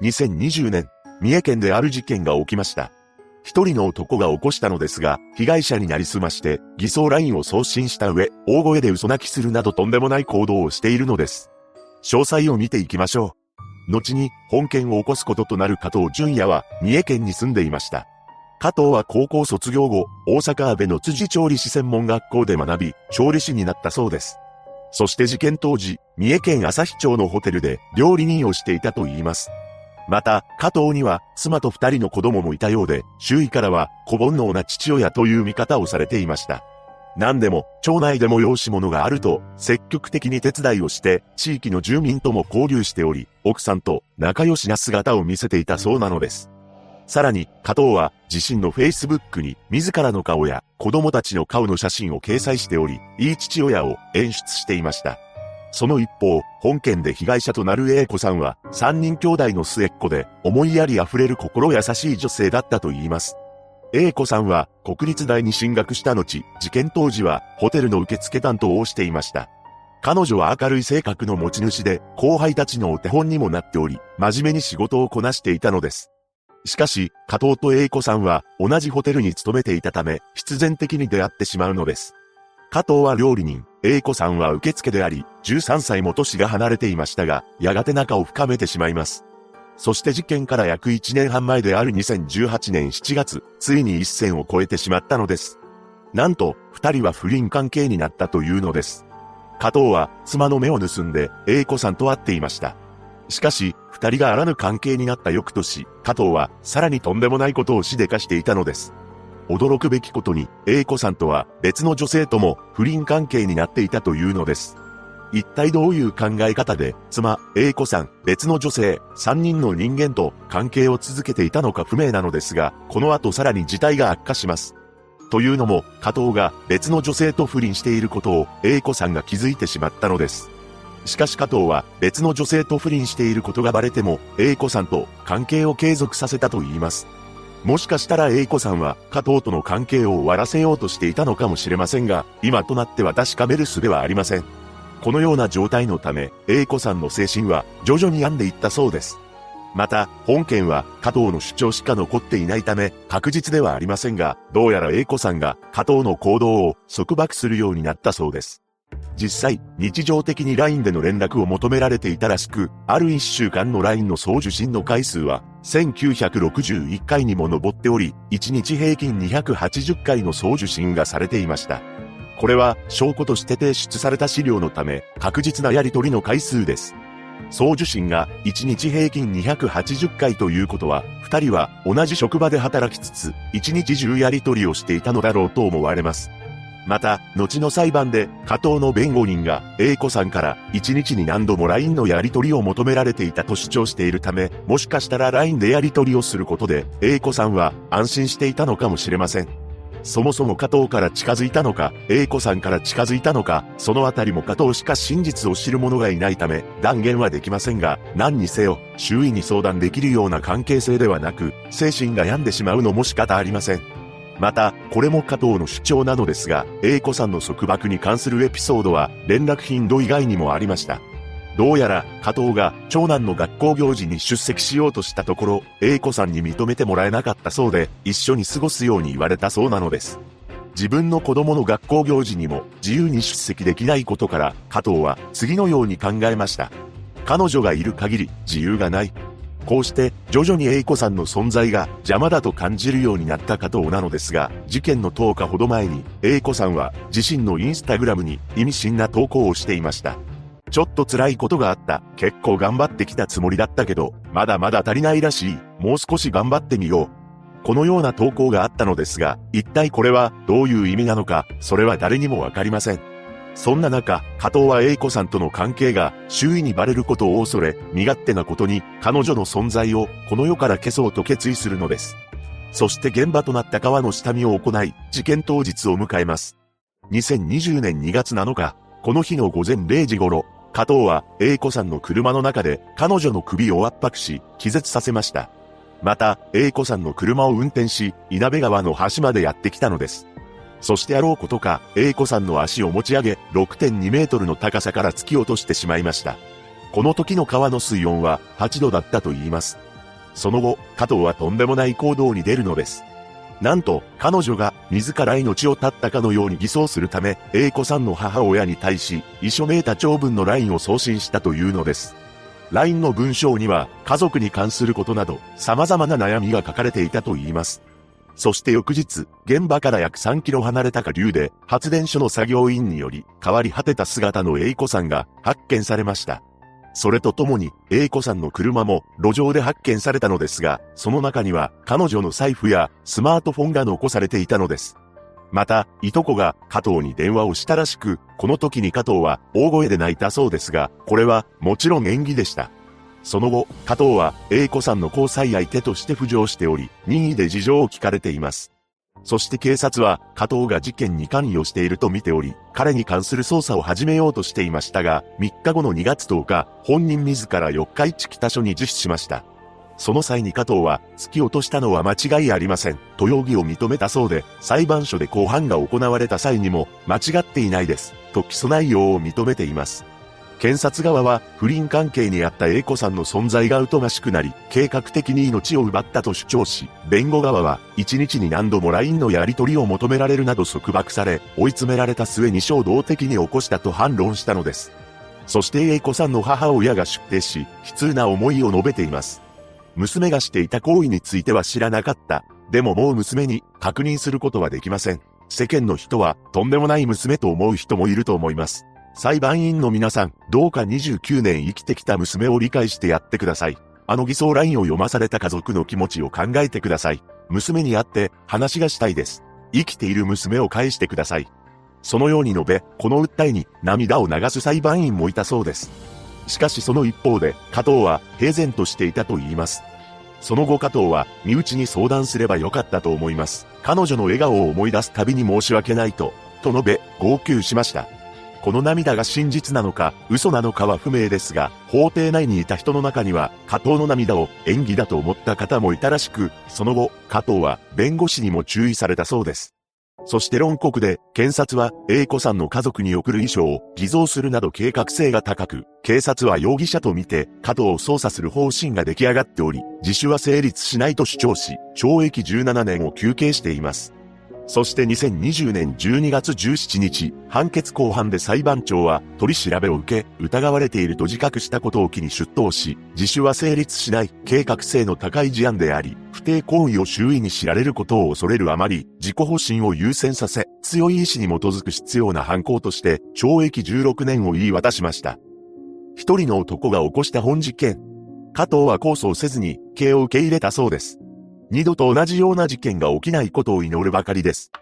2020年、三重県である事件が起きました。一人の男が起こしたのですが、被害者になりすまして、偽装 LINE を送信した上、大声で嘘泣きするなどとんでもない行動をしているのです。詳細を見ていきましょう。後に、本件を起こすこととなる加藤淳也は、三重県に住んでいました。加藤は高校卒業後、大阪安倍の辻調理師専門学校で学び、調理師になったそうです。そして事件当時、三重県朝日町のホテルで料理人をしていたと言います。また、加藤には妻と二人の子供もいたようで、周囲からは小煩悩な父親という見方をされていました。何でも、町内でも用し物があると、積極的に手伝いをして、地域の住民とも交流しており、奥さんと仲良しな姿を見せていたそうなのです。さらに、加藤は自身の Facebook に自らの顔や子供たちの顔の写真を掲載しており、いい父親を演出していました。その一方、本件で被害者となる A 子さんは、三人兄弟の末っ子で、思いやり溢れる心優しい女性だったと言います。A 子さんは、国立大に進学した後、事件当時は、ホテルの受付担当をしていました。彼女は明るい性格の持ち主で、後輩たちのお手本にもなっており、真面目に仕事をこなしていたのです。しかし、加藤と A 子さんは、同じホテルに勤めていたため、必然的に出会ってしまうのです。加藤は料理人、英子さんは受付であり、13歳も年が離れていましたが、やがて仲を深めてしまいます。そして事件から約1年半前である2018年7月、ついに一線を越えてしまったのです。なんと、二人は不倫関係になったというのです。加藤は妻の目を盗んで、英子さんと会っていました。しかし、二人があらぬ関係になった翌年、加藤はさらにとんでもないことをしでかしていたのです。驚くべきことに、A 子さんとは別の女性とも不倫関係になっていたというのです。一体どういう考え方で、妻、A 子さん、別の女性、三人の人間と関係を続けていたのか不明なのですが、この後さらに事態が悪化します。というのも、加藤が別の女性と不倫していることを A 子さんが気づいてしまったのです。しかし加藤は別の女性と不倫していることがバレても A 子さんと関係を継続させたと言います。もしかしたら A 子さんは加藤との関係を終わらせようとしていたのかもしれませんが、今となっては確かめる術はありません。このような状態のため、A 子さんの精神は徐々に病んでいったそうです。また、本件は加藤の主張しか残っていないため、確実ではありませんが、どうやら A 子さんが加藤の行動を束縛するようになったそうです。実際、日常的に LINE での連絡を求められていたらしく、ある1週間の LINE の送受信の回数は、1961回にも上っており、1日平均280回の送受信がされていました。これは、証拠として提出された資料のため、確実なやり取りの回数です。送受信が1日平均280回ということは、2人は同じ職場で働きつつ、1日中やり取りをしていたのだろうと思われます。また、後の裁判で、加藤の弁護人が、A 子さんから、1日に何度も LINE のやり取りを求められていたと主張しているため、もしかしたら LINE でやり取りをすることで、A 子さんは安心していたのかもしれません。そもそも加藤から近づいたのか、A 子さんから近づいたのか、そのあたりも加藤しか真実を知る者がいないため、断言はできませんが、何にせよ、周囲に相談できるような関係性ではなく、精神が病んでしまうのも仕方ありません。また、これも加藤の主張なのですが、A 子さんの束縛に関するエピソードは、連絡頻度以外にもありました。どうやら、加藤が長男の学校行事に出席しようとしたところ、A 子さんに認めてもらえなかったそうで、一緒に過ごすように言われたそうなのです。自分の子供の学校行事にも自由に出席できないことから、加藤は次のように考えました。彼女がいる限り自由がない。こうして徐々に A 子さんの存在が邪魔だと感じるようになった加藤なのですが、事件の10日ほど前に A 子さんは自身のインスタグラムに意味深な投稿をしていました。ちょっと辛いことがあった。結構頑張ってきたつもりだったけど、まだまだ足りないらしい。もう少し頑張ってみよう。このような投稿があったのですが、一体これはどういう意味なのか、それは誰にもわかりません。そんな中、加藤は英子さんとの関係が周囲にバレることを恐れ、身勝手なことに彼女の存在をこの世から消そうと決意するのです。そして現場となった川の下見を行い、事件当日を迎えます。2020年2月7日、この日の午前0時頃、加藤は英子さんの車の中で彼女の首を圧迫し、気絶させました。また、英子さんの車を運転し、稲部川の橋までやってきたのです。そしてあろうことか、A 子さんの足を持ち上げ、6.2メートルの高さから突き落としてしまいました。この時の川の水温は8度だったと言います。その後、加藤はとんでもない行動に出るのです。なんと、彼女が自ら命を絶ったかのように偽装するため、英子さんの母親に対し、遺書めいた長文の LINE を送信したというのです。LINE の文章には、家族に関することなど、様々な悩みが書かれていたと言います。そして翌日、現場から約3キロ離れた下流で、発電所の作業員により、変わり果てた姿の英子さんが発見されました。それとともに、英子さんの車も路上で発見されたのですが、その中には彼女の財布やスマートフォンが残されていたのです。また、いとこが加藤に電話をしたらしく、この時に加藤は大声で泣いたそうですが、これはもちろん演技でした。その後、加藤は、英子さんの交際相手として浮上しており、任意で事情を聞かれています。そして警察は、加藤が事件に関与していると見ており、彼に関する捜査を始めようとしていましたが、3日後の2月10日、本人自ら四日市北署に自首しました。その際に加藤は、突き落としたのは間違いありません、と容疑を認めたそうで、裁判所で公判が行われた際にも、間違っていないです、と起訴内容を認めています。検察側は不倫関係にあった A 子さんの存在が疎ましくなり、計画的に命を奪ったと主張し、弁護側は1日に何度も LINE のやり取りを求められるなど束縛され、追い詰められた末に衝動的に起こしたと反論したのです。そして A 子さんの母親が出廷し、悲痛な思いを述べています。娘がしていた行為については知らなかった。でももう娘に確認することはできません。世間の人はとんでもない娘と思う人もいると思います。裁判員の皆さん、どうか29年生きてきた娘を理解してやってください。あの偽装ラインを読まされた家族の気持ちを考えてください。娘に会って話がしたいです。生きている娘を返してください。そのように述べ、この訴えに涙を流す裁判員もいたそうです。しかしその一方で、加藤は平然としていたと言います。その後加藤は、身内に相談すればよかったと思います。彼女の笑顔を思い出すたびに申し訳ないと、と述べ、号泣しました。この涙が真実なのか、嘘なのかは不明ですが、法廷内にいた人の中には、加藤の涙を演技だと思った方もいたらしく、その後、加藤は弁護士にも注意されたそうです。そして論告で、検察は、A 子さんの家族に送る遺書を偽造するなど計画性が高く、警察は容疑者とみて、加藤を捜査する方針が出来上がっており、自首は成立しないと主張し、懲役17年を求刑しています。そして2020年12月17日、判決公判で裁判長は取り調べを受け、疑われていると自覚したことを機に出頭し、自首は成立しない計画性の高い事案であり、不定行為を周囲に知られることを恐れるあまり、自己保身を優先させ、強い意志に基づく必要な犯行として、懲役16年を言い渡しました。一人の男が起こした本事件。加藤は控訴をせずに、刑を受け入れたそうです。二度と同じような事件が起きないことを祈るばかりです。